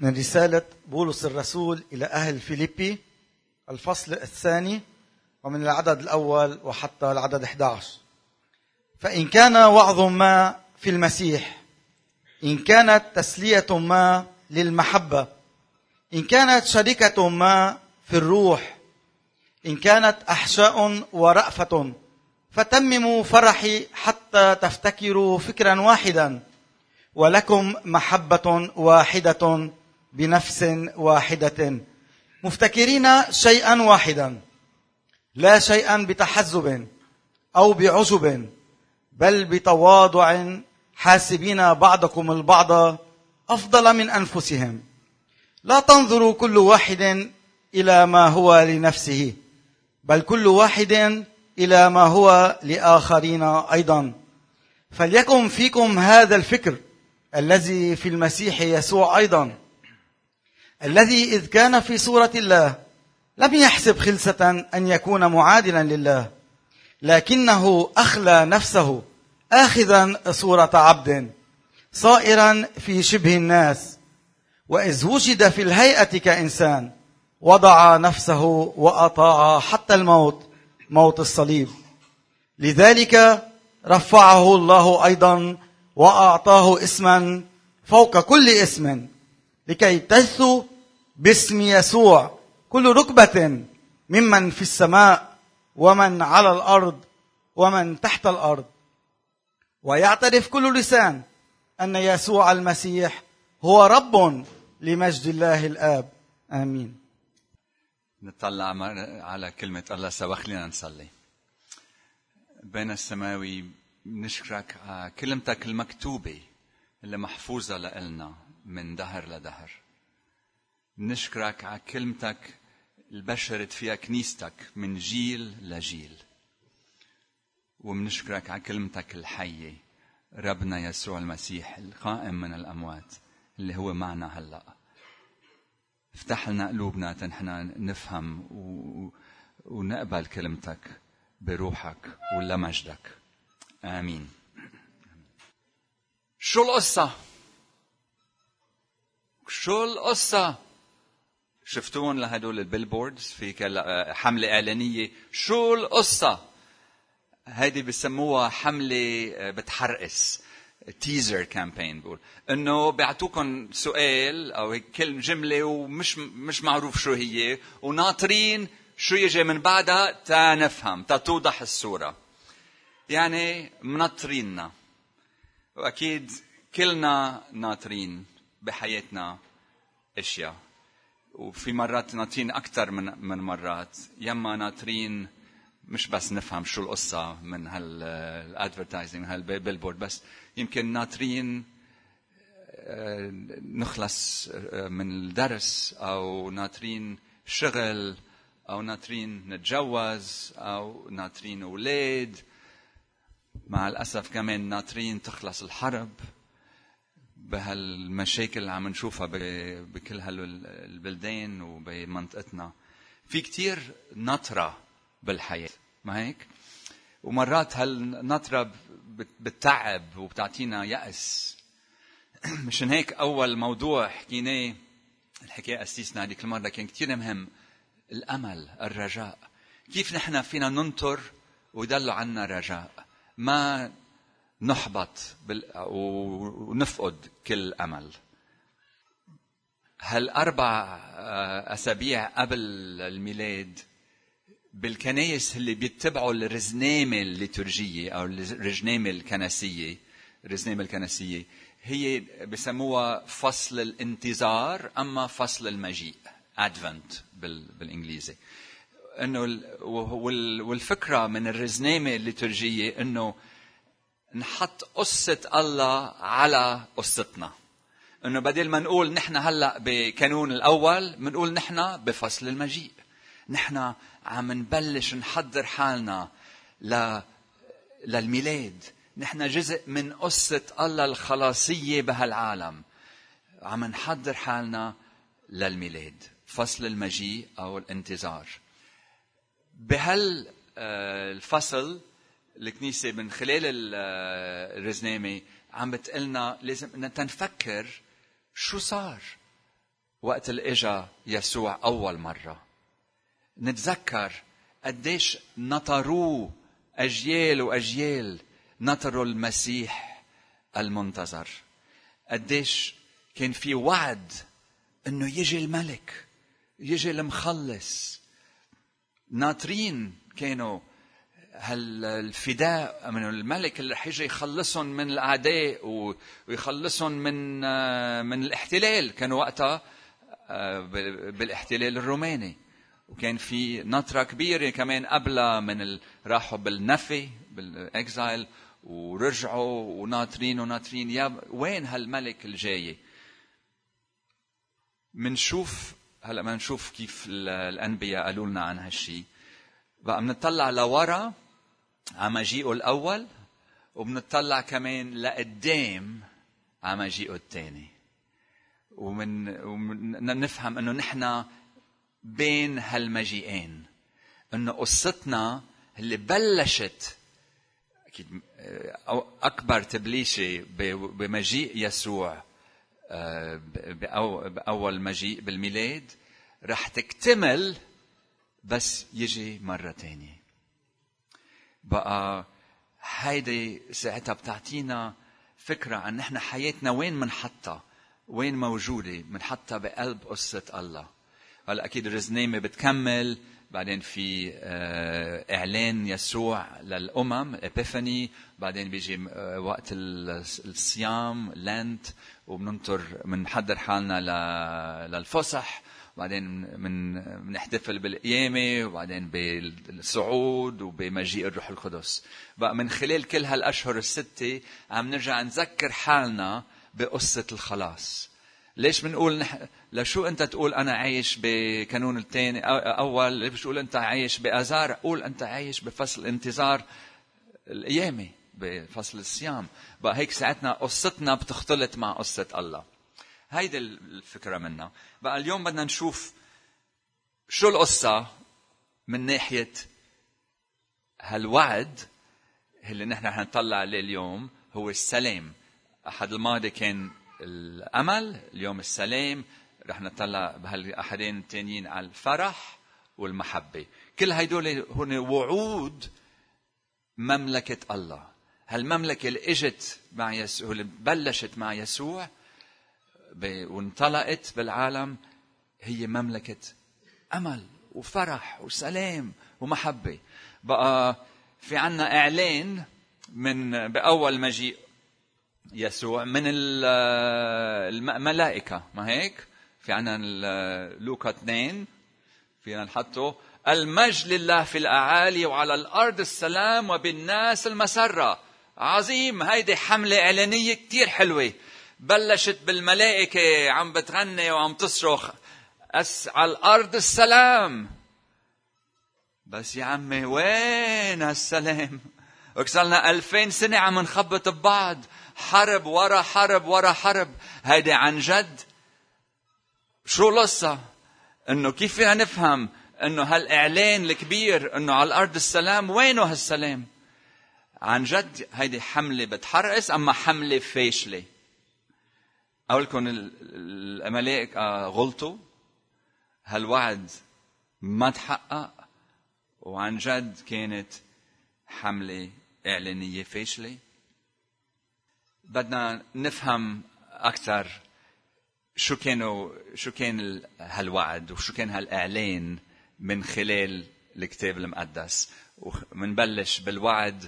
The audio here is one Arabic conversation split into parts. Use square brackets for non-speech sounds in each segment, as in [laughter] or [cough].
من رسالة بولس الرسول إلى أهل فيليبي الفصل الثاني ومن العدد الأول وحتى العدد 11 فإن كان وعظ ما في المسيح إن كانت تسلية ما للمحبة إن كانت شركة ما في الروح إن كانت أحشاء ورأفة فتمموا فرحي حتى تفتكروا فكرا واحدا. ولكم محبة واحدة بنفس واحدة. مفتكرين شيئا واحدا. لا شيئا بتحزب أو بعجب بل بتواضع حاسبين بعضكم البعض أفضل من أنفسهم. لا تنظروا كل واحد إلى ما هو لنفسه بل كل واحد إلى ما هو لآخرين أيضا. فليكن فيكم هذا الفكر. الذي في المسيح يسوع أيضا الذي إذ كان في صورة الله لم يحسب خلسة أن يكون معادلا لله لكنه أخلى نفسه آخذا صورة عبد صائرا في شبه الناس وإذ وجد في الهيئة كإنسان وضع نفسه وأطاع حتى الموت موت الصليب. لذلك رفعه الله أيضا وأعطاه اسما فوق كل اسم لكي تجثو باسم يسوع. كل ركبة ممن في السماء ومن على الأرض ومن تحت الأرض. ويعترف كل لسان أن يسوع المسيح هو رب لمجد الله الآب. آمين. نطلع على كلمة الله سوا خلينا نصلي. بين السماوي نشكرك. على كلمتك المكتوبة اللي محفوظة لنا من دهر لدهر. نشكرك على كلمتك البشرت فيها كنيستك من جيل لجيل. ومنشكرك على كلمتك الحية ربنا يسوع المسيح القائم من الأموات اللي هو معنا هلأ. افتح لنا قلوبنا تنحنا نفهم و... ونقبل كلمتك بروحك ولمجدك. آمين. شو القصة؟ شو القصة؟ شفتون لهدول البيلبوردز؟ في حملة إعلانية. شو القصة؟ هيدي بسموها حملة آه، بتحرقس. teaser campaign بقول. إنه بيعطوكم سؤال أو كل جملة ومش مش معروف شو هي. وناطرين شو يجي من بعدها تا نفهم تا توضح الصورة. يعني منطريننا وأكيد كلنا ناطرين بحياتنا أشياء. وفي مرات ناطرين أكثر من من مرات. يما ناطرين مش بس نفهم شو القصة من هال advertising هال billboard بس يمكن ناطرين آه، نخلص آه، من الدرس أو ناطرين شغل أو ناطرين نتجوز أو ناطرين أولاد مع الأسف كمان ناطرين تخلص الحرب بهالمشاكل اللي عم نشوفها بكل هالبلدان وبمنطقتنا. في كتير نطرة بالحياة ما هيك؟ ومرات هالنطرة بتتعب وبتعطينا يأس. [clears throat] مشان هيك أول موضوع حكيناه الحكاية أسيسنا هذيك المرة كان كثير مهم الأمل الرجاء. كيف نحن فينا ننطر ويضلوا عنا رجاء؟ ما نحبط ونفقد كل أمل. هالأربع آه، أسابيع قبل الميلاد بالكنايس اللي بيتبعوا الرزنامة الليتورجية أو الرزنامة الكنسية الرزنامة الكنسية هي بسموها فصل الانتظار أما فصل المجيء Advent بالإنجليزي. إنه والفكرة من الرزنامة الليتورجية إنه نحط قصة الله على قصتنا. إنه بدل ما نقول نحن هلأ بكانون الأول بنقول نحن بفصل المجيء. نحن عم نبلش نحضر حالنا ل... للميلاد. نحن جزء من قصة الله الخلاصية بهالعالم. عم نحضر حالنا للميلاد. فصل المجيء أو الانتظار. بهال آه، الفصل الكنيسة من خلال آه، الرزنامة عم بتقلنا لازم ان تنفكر شو صار وقت اللي إجا يسوع أول مرة. نتذكر قديش نطروه أجيال وأجيال. نطروا المسيح المنتظر. قديش كان في وعد إنه يجي الملك يجي المخلص. ناطرين كانوا. هالفداء من الملك اللي رح يجي يخلصهم من الأعداء ويخلصهم من من الاحتلال؟ كانوا وقتها آه، بالاحتلال الروماني. وكان في نطره كبيرة كمان قبلها من راحوا بالنفي بالإكزايل ورجعوا وناطرين وناطرين. يا وين هالملك الجاي؟ منشوف هلا ما نشوف كيف الأنبياء قالوا لنا عن هالشيء بقى بنطلع لورا على مجيئه الأول وبنطلع كمان لقدام على مجيئه الثاني. ومن, نفهم إنه نحن بين هالمجيئين. إنه قصتنا اللي بلشت أكيد أكبر تبليشة بمجيء يسوع. بأول مجيء بالميلاد رح تكتمل بس يجي مرة ثانية بقى هيدي ساعتها بتعطينا فكرة عن نحن حياتنا وين بنحطها وين موجودة بنحطها بقلب قصة الله. هلا أكيد الرزنامة بتكمل بعدين في آه، إعلان يسوع للأمم إبيفاني. بعدين بيجي آه، وقت الصيام لانت وبننطر بنحضر حالنا للفسح. بعدين من بنحتفل بالقيامة وبعدين بالصعود وبمجيء الروح القدس. بقى من خلال كل هالأشهر الستة عم نرجع نذكر حالنا بقصة الخلاص. ليش بنقول نح... لشو انت تقول أنا عايش بكانون الثاني اول ليش بتقول انت عايش بأزار؟ قول انت عايش بفصل انتظار القيامه بفصل الصيام. بقى هيك ساعتنا قصتنا بتختلط مع قصة الله. هيدي الفكرة منا. بقى اليوم بدنا نشوف شو القصة من ناحية هالوعد اللي نحن رح نطلع عليه اليوم هو السلام. أحد الماضي كان الأمل اليوم السلام رح نطلع بهالأحدين التانيين على الفرح والمحبة. كل هدول هن وعود مملكة الله. هالمملكة اللي إجت مع يسوع اللي بلشت مع يسوع وانطلقت بالعالم هي مملكة أمل وفرح وسلام ومحبة. بقى في عنا إعلان من بأول مجيء يسوع من الملائكة. ما هيك؟ في عنا لوكا 2 فينا نحطه. المجد لله في الأعالي وعلى الأرض السلام وبالناس المسرة. عظيم. هيدي حملة إعلانية كتير حلوة. بلشت بالملائكة عم بتغني وعم تصرخ. أس على الأرض السلام. بس يا عمي وين هالسلام؟ [laughs] وصلنا ألفين سنة عم نخبط ببعض. حرب ورا حرب ورا حرب. هيدي عن جد. شو القصة؟ إنه كيف فينا نفهم إنه هالإعلان الكبير إنه على الأرض السلام؟ وينه هالسلام؟ عن جد هيدي حملة بتحرقس أما حملة فاشلة. أقول لكم الملائكة غلطوا. هالوعد ما تحقق. وعن جد كانت حملة إعلانية فاشلة. بدنا نفهم أكثر شو كانوا شو كان هالوعد وشو كان هالإعلان من خلال الكتاب المقدس. ومنبلش بالوعد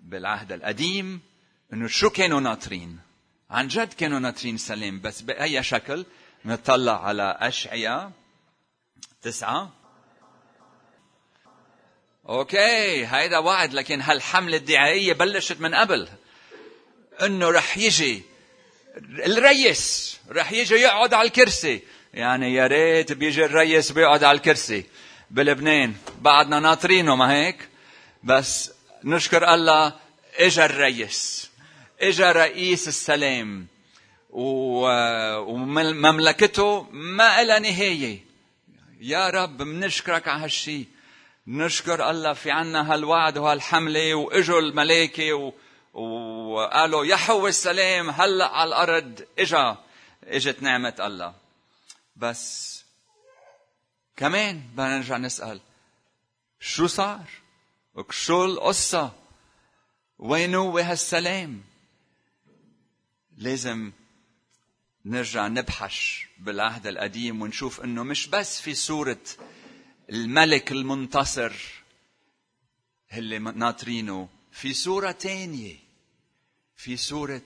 بالعهد القديم إنه شو كانوا ناطرين. عن جد كانوا ناطرين سلام بس بأي شكل؟ نطلع على أشعياء تسعة. okay هيدا وعد لكن هالحملة الدعائية بلشت من قبل. انه رح يجي. الريس رح يجي يقعد على الكرسي. يعني يا ريت بيجي الريس بيقعد على الكرسي. بلبنان بعدنا ناطرينه ما هيك؟ بس نشكر الله إجا الريس. إجا رئيس السلام. ومملكته ما لها نهاية. يا رب بنشكرك على هالشي. نشكر الله في عنا هالوعد وهالحملة وإجوا الملائكة و... وقالوا يحوى السلام هلا على الأرض إجا إجت نعمة الله بس كمان بدنا نرجع نسأل شو صار؟ وشو القصة؟ وين هو هالسلام؟ لازم نرجع نبحث بالعهد القديم ونشوف إنه مش بس في صورة الملك المنتصر اللي ناطرينه في صورة تانية في صورة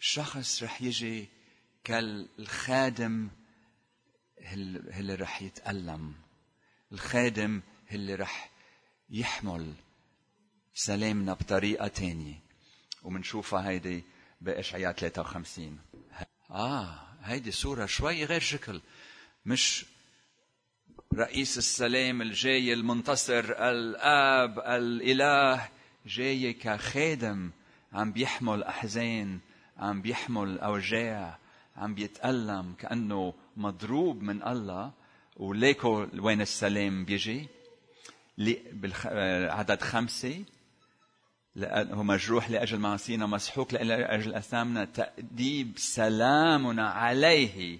شخص رح يجي كالخادم اللي رح يتألم. الخادم اللي رح يحمل سلامنا بطريقة تانية. ومنشوفها هيدي بإشعياء 53 آه هيدي صورة شوي غير شكل. مش رئيس السلام الجاي المنتصر الآب الإله جاي كخادم. عم بيحمل أحزان عم بيحمل أوجاع عم بيتألم كأنه مضروب من الله. وليكو وين السلام بيجي؟ عدد خمسة. هو مجروح لأجل معاصينا مسحوق لأجل أثامنا تأديب سلامنا عليه.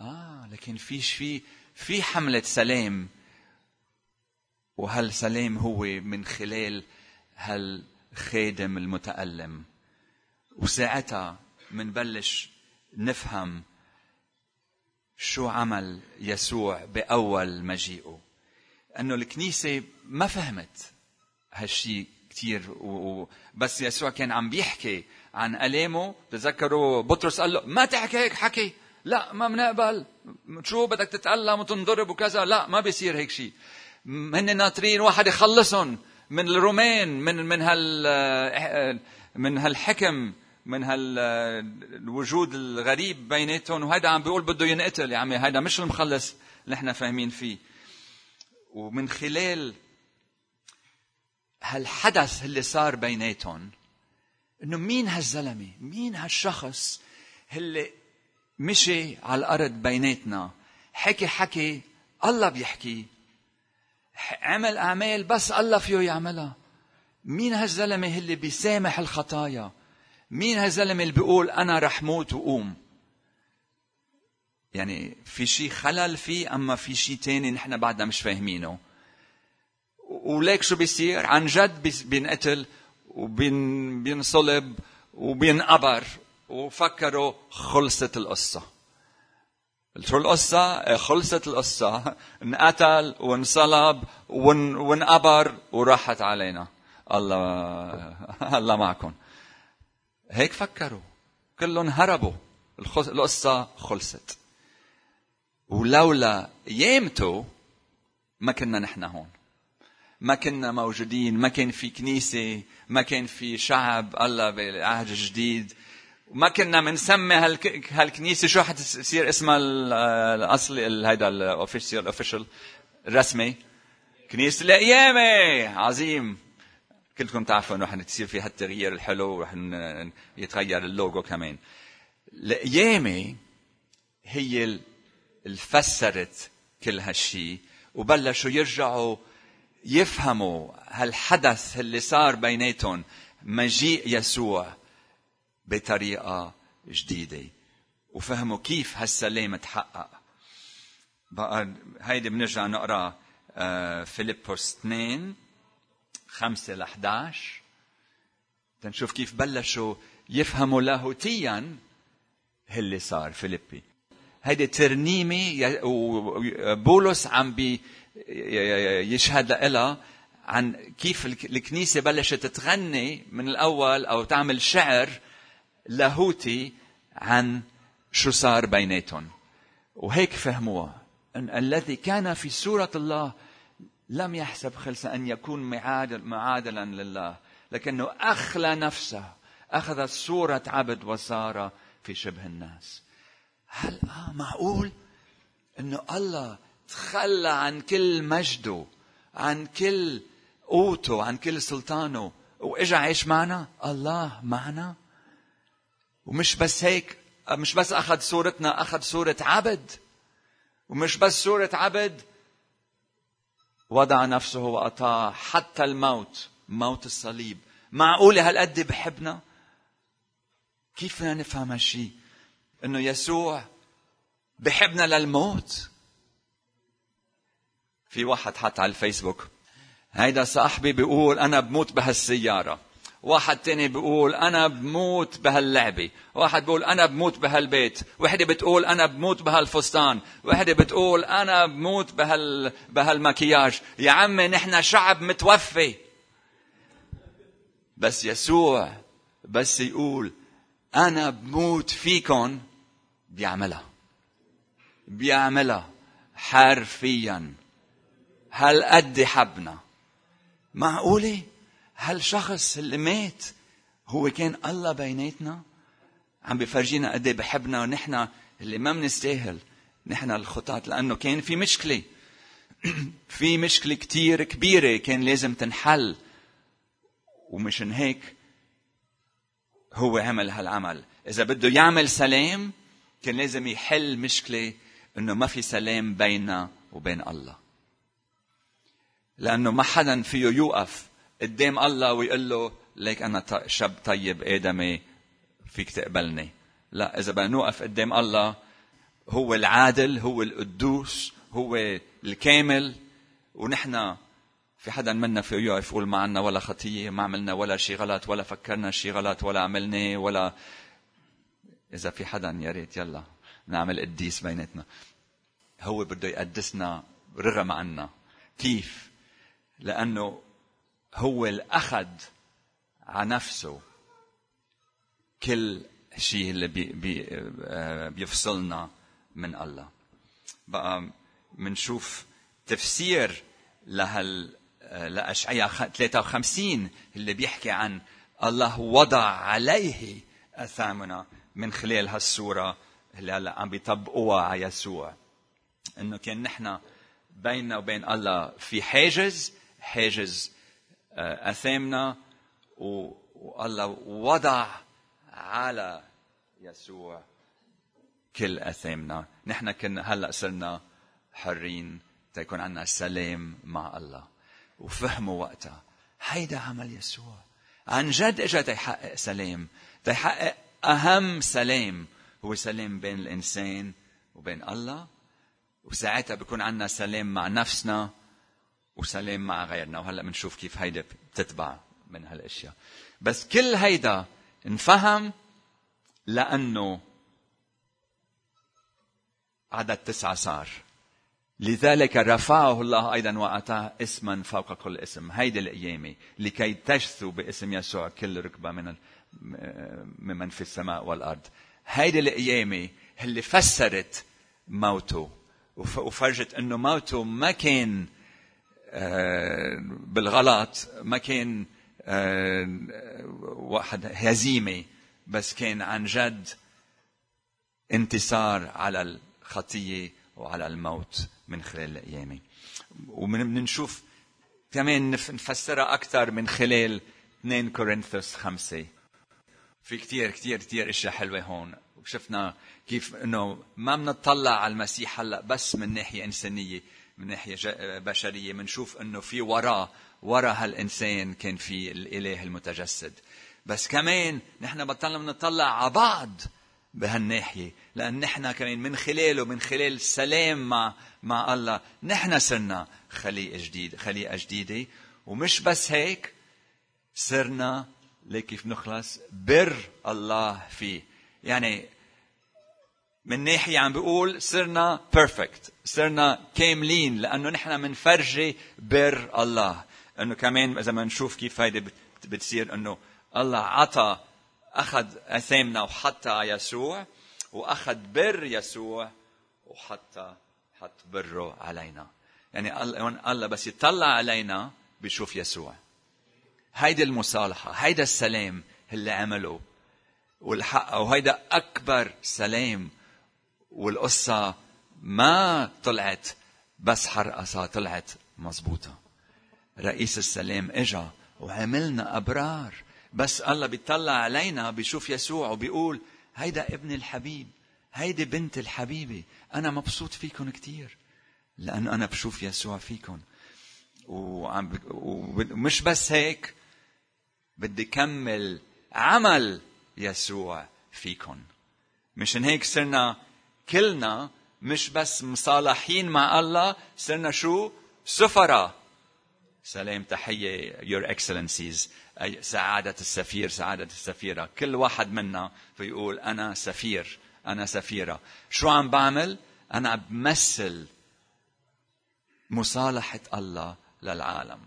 آه لكن فيش في في حملة سلام. وهالسلام هو من خلال هالخادم المتألم. وساعتها منبلش نفهم شو عمل يسوع بأول مجيئه. أنه الكنيسة ما فهمت هالشي كتير و... بس يسوع كان عم بيحكي عن ألامه تذكروا بطرس قال له ما تحكي هيك حكي. لا ما بنقبل شو بدك تتألم وتنضرب وكذا؟ لا ما بيصير هيك شيء هن ناطرين واحد يخلصهم. من الرومان من من هال من هالحكم من هالوجود الغريب بيناتهم. وهذا عم بيقول بده ينقتل. يا عمي هذا مش المخلص اللي إحنا فاهمين فيه. ومن خلال هالحدث اللي صار بيناتهم إنه مين هالزلمة؟ مين هالشخص اللي مشي على الأرض بيناتنا؟ حكي حكي الله بيحكي. عمل أعمال بس الله فيه يعملها. مين هالزلمة اللي بيسامح الخطايا؟ مين هالزلمة اللي بيقول أنا رح موت وقوم؟ يعني في شيء خلل فيه أما في شيء تاني نحن بعدنا مش فاهمينه. وليك شو بيصير؟ عن جد بينقتل وبينصلب وبينقبر وفكروا خلصت القصة. له القصة إيه، خلصت القصة انقتل وانصلب وانقبر وراحت علينا. الله الله معكم. هيك فكروا. كلهم هربوا. القصة خلصت. ولولا يامته ما كنا نحن هون. ما كنا موجودين ما كان في كنيسة ما كان في شعب الله بالعهد الجديد ما كنا بنسمي هالكنيسة. شو حتصير اسمها الأصلي؟ هيدا الأوفيشال الأوفيشال الرسمي كنيسة القيامة عظيم. كلكم تعرفوا انه حتصير في هالتغيير الحلو ورح يتغير اللوجو كمان. القيامة هي اللي فسرت كل هالشيء وبلشوا يرجعوا يفهموا هالحدث اللي صار بيناتهم. مجيء يسوع. بطريقة جديدة. وفهموا كيف هالسلام تحقق بقى هيدي بنرجع نقرأ آه، فيليبوس 2 5 ل 11 تنشوف كيف بلشوا يفهموا لاهوتيا اللي صار فيليبي. هيدي ترنيمة وبولس عم بي يشهد لها عن كيف الكنيسة بلشت تغني من الأول أو تعمل شعر لاهوتي عن شو صار بيناتهم. وهيك فهموها أن الذي كان في سورة الله لم يحسب خلصا أن يكون معادل معادلا لله لكنه أخلى نفسه أخذ صورة عبد وصار في شبه الناس. هل آه معقول أنه الله تخلى عن كل مجده عن كل قوته عن كل سلطانه وإجا عيش معنا؟ الله معنا؟ ومش بس هيك مش بس أخذ صورتنا أخذ صورة عبد. ومش بس صورة عبد وضع نفسه وأطاع حتى الموت موت الصليب. معقولة هالقد بحبنا؟ كيف بدنا نفهم هالشي؟ إنه يسوع بحبنا للموت. في واحد حط على الفيسبوك هيدا صاحبي بيقول أنا بموت بهالسيارة. واحد تاني بيقول أنا بموت بهاللعبة. واحد بيقول أنا بموت بهالبيت. وحده بتقول أنا بموت بهالفستان. وحده بتقول أنا بموت بهال بهالمكياج. يا عمي نحن شعب متوفي. بس يسوع بس يقول أنا بموت فيكم بيعملها. بيعملها حرفيا. هل قد حبنا. معقولة؟ هالشخص اللي مات هو كان الله بيناتنا؟ عم بفرجينا قد إيه بحبنا ونحن اللي ما بنستاهل نحن الخطاة لأنه كان في مشكلة. [clears throat] في مشكلة كتير كبيرة كان لازم تنحل. ومشان هيك هو عمل هالعمل. إذا بده يعمل سلام كان لازم يحل مشكلة إنه ما في سلام بيننا وبين الله. لأنه ما حدا فيه يوقف قدام الله ويقول له ليك أنا شاب طيب آدمي فيك تقبلني. لا إذا بدنا نوقف قدام الله هو العادل هو القدوس هو الكامل ونحن في حدا منا في يقف يقول ما عنا ولا خطية ما عملنا ولا شيء غلط ولا فكرنا شيء غلط ولا عملناه ولا إذا في حدا يا ريت يلا نعمل قديس بيناتنا. هو بده يقدسنا رغم عنا. كيف؟ لأنه هو اللي اخذ على نفسه. كل شيء اللي بي بي آه، بيفصلنا من الله. بقى بنشوف تفسير لهال آه، لأشعياء 53 اللي بيحكي عن الله وضع عليه أثامنا من خلال هالسورة اللي هلا عم بيطبقوها على يسوع. إنه كان نحن بيننا وبين الله في حاجز حاجز اثامنا والله وضع على يسوع كل اثامنا نحن كنا هلأ صرنا حرين تيكون عندنا سلام مع الله. وفهموا وقتها هيدا عمل يسوع. عن جد اجى تيحقق سلام تيحقق أهم سلام هو سلام بين الإنسان وبين الله. وساعتها بيكون عندنا سلام مع نفسنا. وسلام مع غيرنا وهلا بنشوف كيف هيدا بتتبع من هالأشياء. بس كل هيدا انفهم لأنه عدد تسعة صار. لذلك رفعه الله أيضا واعطاه اسما فوق كل اسم. هيدي القيامه لكي تجثوا باسم يسوع كل ركبة من ممن في السماء والأرض. هيدي القيامه اللي فسرت موته وفرجت إنه موته ما كان بالغلط. ما كان آه، واحد هزيمة بس كان عن جد انتصار على الخطية وعلى الموت من خلال القيامه وبنشوف كمان نفسرها أكثر من خلال 2 كورنثوس 5 في كتير كتير كتير إشياء حلوة هون. وشفنا كيف إنه ما بنطلع على المسيح هلأ بس من ناحية إنسانية. من ناحية بشرية بنشوف إنه في وراه ورا هالإنسان كان في الإله المتجسد. بس كمان نحن بطلنا بنطلع على بعض بهالناحية لأن نحن كمان من خلاله من خلال السلام مع مع الله نحن صرنا خليقه جديده خليقة جديدة. ومش بس هيك صرنا ليك كيف نخلص؟ بر الله فيه. يعني من ناحية عم بيقول صرنا بيرفكت صرنا كاملين لأنه نحن منفرجي بر الله. أنه كمان إذا ما نشوف كيف هيدي بتصير أنه الله عطى أخذ أثامنا وحطها على يسوع وأخذ بر يسوع وحطها حط بره علينا. يعني الله بس يطلع علينا بيشوف يسوع. هيدي المصالحة هيدا السلام اللي عمله والحق وهيدا أكبر سلام والقصة ما طلعت بس حرقصة طلعت مزبوطة رئيس السلام إجا وعملنا أبرار. بس الله بيطلع علينا بيشوف يسوع وبيقول هيدا ابن الحبيب هيدي بنت الحبيبة أنا مبسوط فيكم كتير. لأنه أنا بشوف يسوع فيكم وعم ومش بس هيك بدي كمل عمل يسوع فيكم مشان هيك صرنا كلنا مش بس مصالحين مع الله صرنا شو؟ سفراء. سلام تحية your excellencies. أي سعادة السفير سعادة السفيرة. كل واحد منا فيقول أنا سفير أنا سفيرة. شو عم بعمل؟ أنا بمثل مصالحة الله للعالم.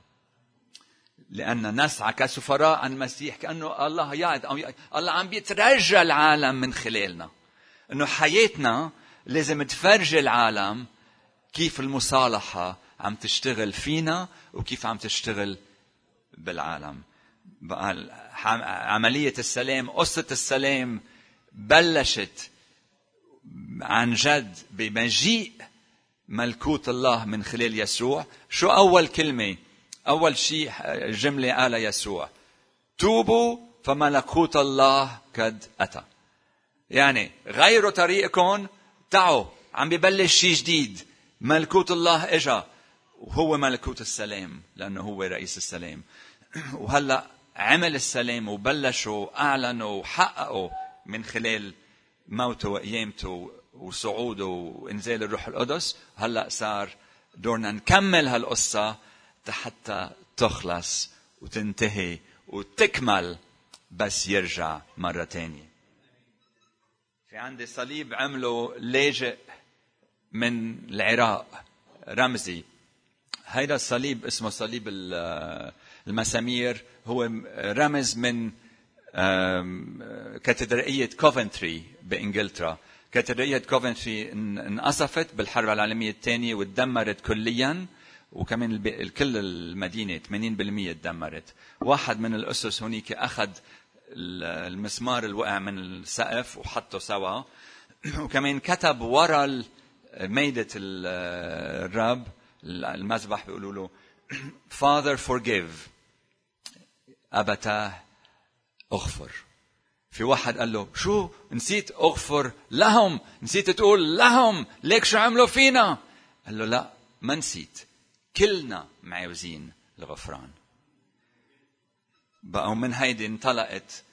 لأن نسعى كسفراء عن المسيح كأنه الله يعد الله عم بيترجى العالم من خلالنا. أنه حياتنا لازم تفرجي العالم كيف المصالحة عم تشتغل فينا وكيف عم تشتغل بالعالم. بقى عملية السلام قصة السلام بلشت عن جد بمجيء ملكوت الله من خلال يسوع. شو أول كلمة؟ أول شيء جملة قال يسوع توبوا فملكوت الله قد أتى. يعني غيروا طريقكم تعوا عم ببلش شيء جديد. ملكوت الله إجا. وهو ملكوت السلام لأنه هو رئيس السلام. [clears throat] وهلأ عمل السلام وبلشوا اعلنوا وحققوا من خلال موته وقيامته وصعوده وإنزال الروح القدس. هلأ صار دورنا نكمل هالقصة حتى تخلص وتنتهي وتكمل بس يرجع مرة تانية. في عندي صليب عمله لاجئ من العراق رمزي. هيدا الصليب اسمه صليب المسامير. هو رمز من كاتدرائية كوفنتري بإنجلترا. كاتدرائية كوفنتري انقصفت بالحرب العالمية الثانية وتدمرت كليا وكمان كل المدينة 80% تدمرت. واحد من الأسس هونيك أخذ المسمار اللي وقع من السقف وحطه سوا. [clears throat] وكمان كتب ورا ميدة الرب المذبح بيقولوا له [clears throat] Father forgive. أبتاه أغفر. في واحد قال له شو؟ نسيت أغفر لهم نسيت تقول لهم ليك شو عملوا فينا؟ قال له لا ما نسيت. كلنا معوزين الغفران. بقى من هيدي انطلقت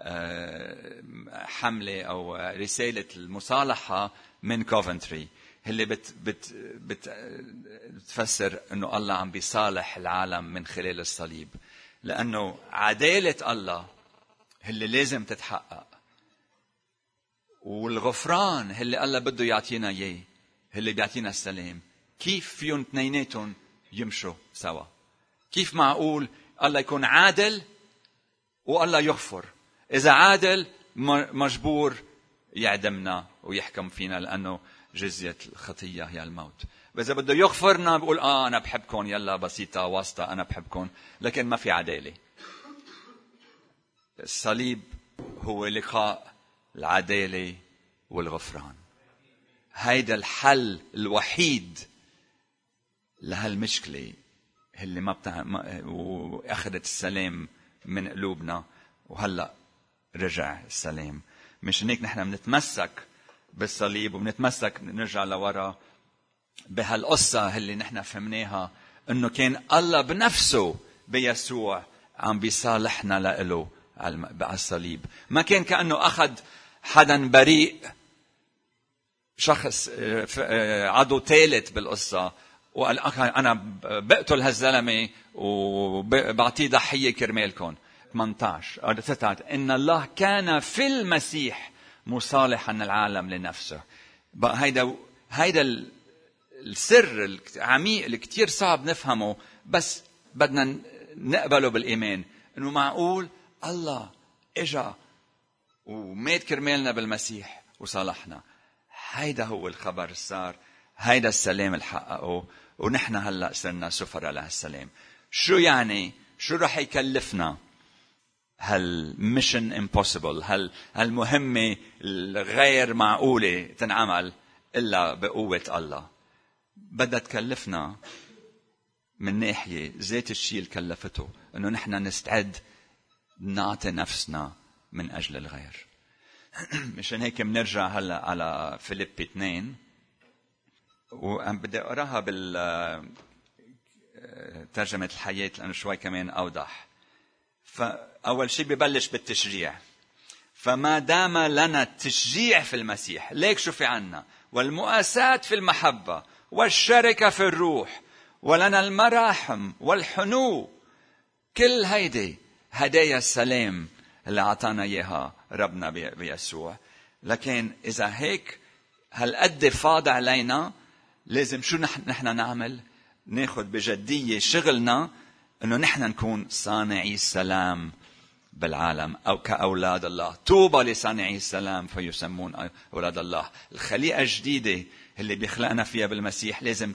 آه، حملة أو رسالة المصالحة من كوفنتري اللي بت بت بت بتفسر إنه الله عم بيصالح العالم من خلال الصليب. لأنه عدالة الله اللي لازم تتحقق. والغفران اللي الله بده يعطينا إياه اللي بيعطينا السلام. كيف فيهم اثنيناتهم يمشوا سوا؟ كيف معقول الله يكون عادل والله يغفر. إذا عادل مجبور يعدمنا ويحكم فينا لأنه جزية الخطية هي الموت. وإذا بده يغفرنا بقول آه أنا بحبكم يلا بسيطة واسطة أنا بحبكم. لكن ما في عدالة. الصليب هو لقاء العدالة والغفران. هيدا الحل الوحيد لهالمشكلة. اللي ما بتاع وأخذت السلام من قلوبنا وهلأ رجع السلام. مشان هيك نحن بنتمسك بالصليب وبنتمسك نرجع لورا بهالقصة اللي نحن فهمناها إنه كان الله بنفسه بيسوع عم بيصالحنا لإله على الصليب ما كان كأنه أخذ حدا بريء شخص آه، آه، عضو ثالث بالقصة. وقال أنا بقتل هالزلمة وبعطيه ضحية كرمالكم. 18 إن الله كان في المسيح مصالحا العالم لنفسه. بقى هيدا هيدا السر العميق اللي كثير صعب نفهمه بس بدنا نقبله بالإيمان. إنه معقول الله إجا ومات كرمالنا بالمسيح وصالحنا. هيدا هو الخبر صار هيدا السلام اللي حققه ونحن هلأ صرنا سفراء لهالسلام شو يعني؟ شو رح يكلفنا؟ هال mission impossible هال هالمهمة الغير معقولة تنعمل إلا بقوة الله؟ بدها تكلفنا من ناحية ذات الشيء اللي كلفته إنه نحن نستعد نعطي نفسنا من أجل الغير. [clears throat] مشان هيك بنرجع هلأ على فيليب 2 وبدي أقراها بال آه، ترجمة الحياة لأنه شوي كمان أوضح. فأول شيء ببلش بالتشجيع. فما دام لنا التشجيع في المسيح ليك شو في عنا؟ والمؤاساة في المحبة والشركة في الروح ولنا المراحم والحنو. كل هيدي هدايا السلام اللي أعطانا إياها ربنا بيسوع. لكن إذا هيك هالقد فاض علينا لازم شو نحن نعمل؟ ناخذ بجدية شغلنا إنه نحن نكون صانعي السلام بالعالم أو كأولاد الله. طوبى لصانعي السلام فيسمون أولاد الله. الخليقة الجديدة اللي بيخلقنا فيها بالمسيح لازم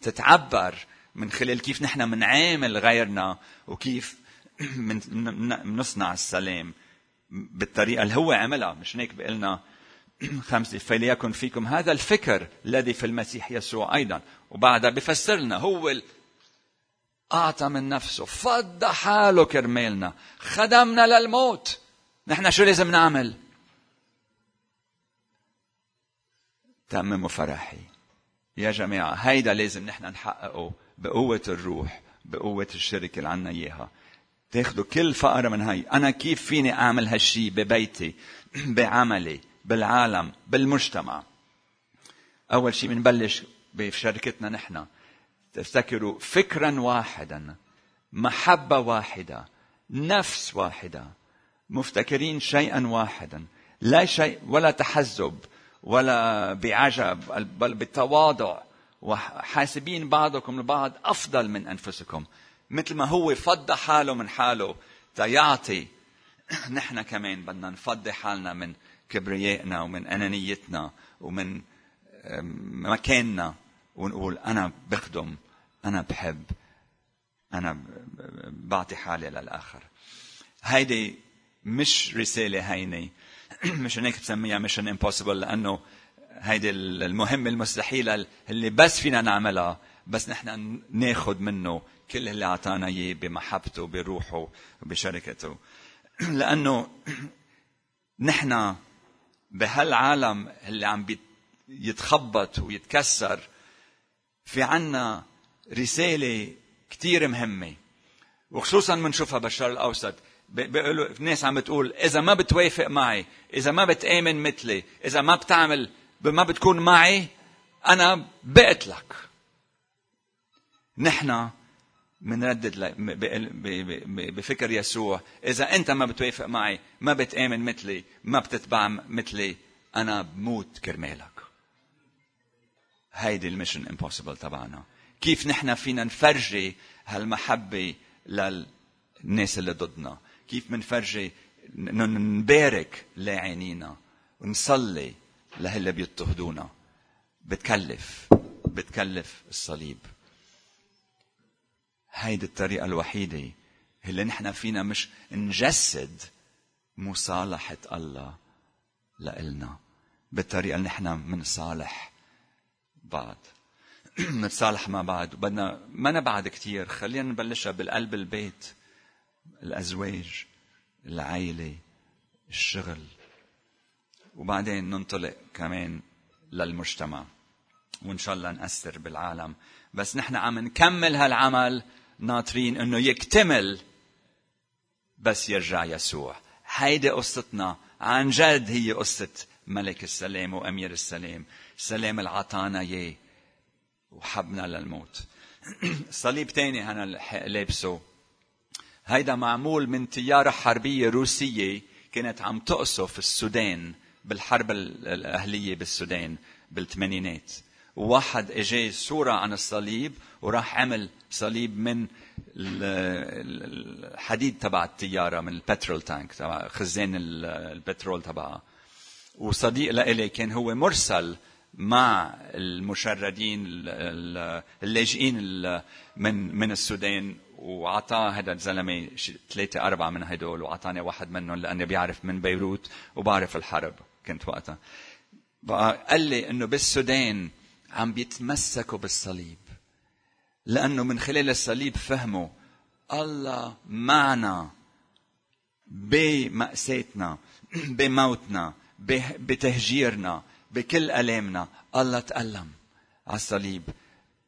تتعبر من خلال كيف نحن منعامل غيرنا وكيف [clears throat] منصنع السلام بالطريقة اللي هو عملها. مش هيك بيقلنا [clears throat] خمسة فليكن فيكم هذا الفكر الذي في المسيح يسوع أيضا. وبعدها بفسر لنا هو أعطى من نفسه فض حاله كرمالنا خدمنا للموت. نحن شو لازم نعمل؟ تمموا فرحي. يا جماعة هيدا لازم نحن نحققه بقوة الروح بقوة الشركة اللي عنا إياها. تاخذوا كل فقرة من هاي. أنا كيف فيني أعمل هالشي ببيتي؟ [clears throat] بعملي. بالعالم بالمجتمع. أول شيء بنبلش بشركتنا نحن. تفتكروا فكرا واحدا محبة واحدة نفس واحدة. مفتكرين شيئا واحدا. لا شيء ولا تحزب ولا بعجب بل بالتواضع. وحاسبين بعضكم البعض أفضل من أنفسكم. مثل ما هو فضى حاله من حاله. تيعطي نحن كمان بدنا نفضي حالنا من كبريائنا ومن أنانيتنا ومن مكاننا ونقول أنا بخدم أنا بحب أنا بعطي حالي للآخر. هيدي مش رسالة هينة. [clears throat] مش هيك بسميها mission impossible لأنه هيدي المهمة المستحيلة اللي بس فينا نعملها بس نحن ناخذ منه كل اللي أعطانا إياه بمحبته بروحه وبشركته [clears throat] لأنه [clears throat] نحن بهالعالم اللي عم يتخبط ويتكسر في عنا رسالة كتير مهمة. وخصوصا بنشوفها بالشرق الأوسط. بيقولوا ناس عم بتقول إذا ما بتوافق معي إذا ما بتآمن مثلي إذا ما بتعمل ما بتكون معي أنا بقتلك نحن منردد بفكر يسوع. إذا أنت ما بتوافق معي ما بتآمن مثلي ما بتتبع مثلي أنا بموت كرمالك. هيدي ال mission impossible تبعنا. كيف نحن فينا نفرجي هالمحبة للناس اللي ضدنا؟ كيف منفرجي نبارك لاعنينا ونصلي لهاللي بيضطهدونا. بتكلف بتكلف الصليب. هيدي الطريقة الوحيدة اللي نحن فينا مش نجسد مصالحة الله لإلنا بالطريقة اللي نحن منصالح بعض. [clears throat] نتصالح مع بعض وبدنا ما نبعد كثير خلينا نبلشها بالقلب البيت. الأزواج العائلة الشغل. وبعدين ننطلق كمان للمجتمع. وإن شاء الله نأثر بالعالم. بس نحن عم نكمل هالعمل. ناطرين انه يكتمل بس يرجع يسوع هيدي قصتنا عن جد هي قصة ملك السلام وأمير السلام. السلام اللي عطانا إياه وحبنا للموت. صليب تاني أنا لابسه هيدا معمول من طيارة حربية روسية كانت عم تقصف السودان. بالحرب الأهلية بالسودان. بالثمانينات وواحد اجى صورة عن الصليب وراح عمل صليب من الحديد تبع الطيارة من البترول تانك تبع خزان البترول تبعها وصديق لإلي كان هو مرسل مع المشردين اللاجئين من من السودان وعطاه هذا الزلمة ثلاثة أربعة من هدول وعطاني واحد منهم لاني بيعرف من بيروت وبعرف الحرب كنت وقتها. قال لي إنه بالسودان عم بيتمسكوا بالصليب. لأنه من خلال الصليب فهموا الله معنا بمأساتنا [clears throat] بموتنا بتهجيرنا بكل ألامنا. الله تألم على الصليب.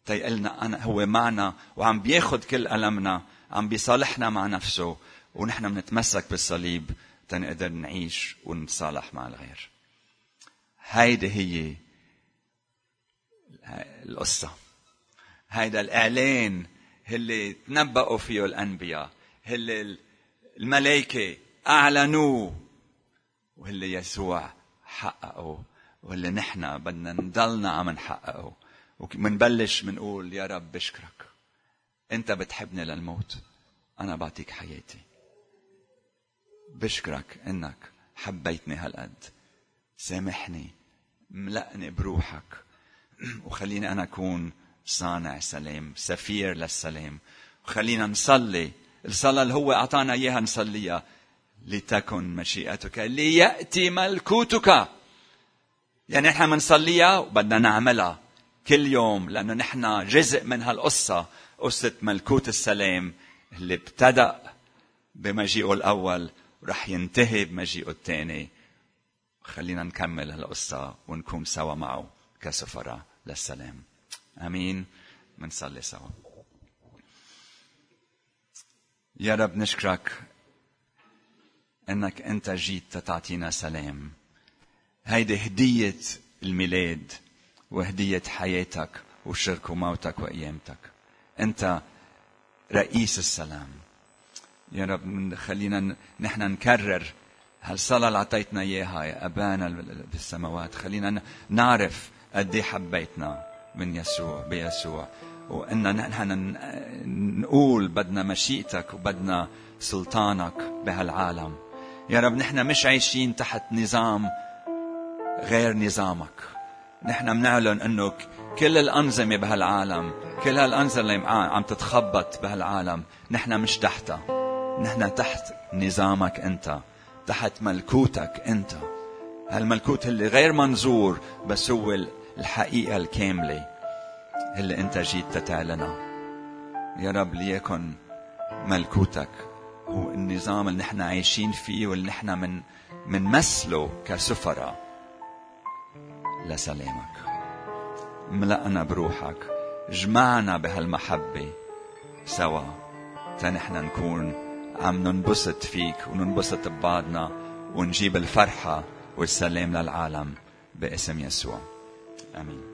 تيقلنا أنا هو معنا وعم بياخد كل ألمنا عم بيصالحنا مع نفسه. ونحن بنتمسك بالصليب تنقدر نعيش ونتصالح مع الغير. هيدي هي القصة. هيدا الإعلان اللي تنبأوا فيه الأنبياء اللي الملائكة أعلنوه واللي يسوع حققه واللي نحن بدنا نضلنا عم نحققه. ومنبلش منقول يا رب بشكرك. أنت بتحبني للموت. أنا بعطيك حياتي. بشكرك إنك حبيتني هالقد. سامحني. ملأني بروحك. [clears throat] وخليني أنا أكون صانع سلام سفير للسلام وخلينا نصلي. الصلاة اللي هو أعطانا إياها نصليها. لتكن مشيئتك. ليأتي ملكوتك. يعني نحن بنصليها وبدنا نعملها كل يوم لأنه نحن جزء من هالقصة. قصة ملكوت السلام اللي ابتدأ بمجيئه الأول ورح ينتهي بمجيئه الثاني. خلينا نكمل هالقصة ونكون سوا معه كسفراء. للسلام. آمين. منصلي سوا. يا رب نشكرك إنك أنت جيت تعطينا سلام. هيدي هدية الميلاد وهدية حياتك وشرك وموتك وقيامتك أنت رئيس السلام. يا رب خلينا نحن نكرر هالصلاة اللي أعطيتنا إياها يا أبانا بالسماوات خلينا نعرف قد إيه حبيتنا من يسوع بيسوع. وإن نحن نقول بدنا مشيئتك وبدنا سلطانك بهالعالم. يا رب نحن مش عايشين تحت نظام غير نظامك. نحن بنعلن إنه كل الأنظمة بهالعالم كل هالأنظمة اللي عم تتخبط بهالعالم نحن مش تحتها. نحن تحت نظامك أنت تحت ملكوتك أنت. هالملكوت اللي غير منظور بس هو الحقيقة الكاملة اللي أنت جيت تتعلنها. يا رب ليكن ملكوتك هو النظام اللي نحن عايشين فيه واللي نحن من منمثله كسفراء. لسلامك. ملأنا بروحك. جمعنا بهالمحبة سوا. تنحن نكون عم ننبسط فيك وننبسط ببعضنا ونجيب الفرحة والسلام للعالم باسم يسوع. امين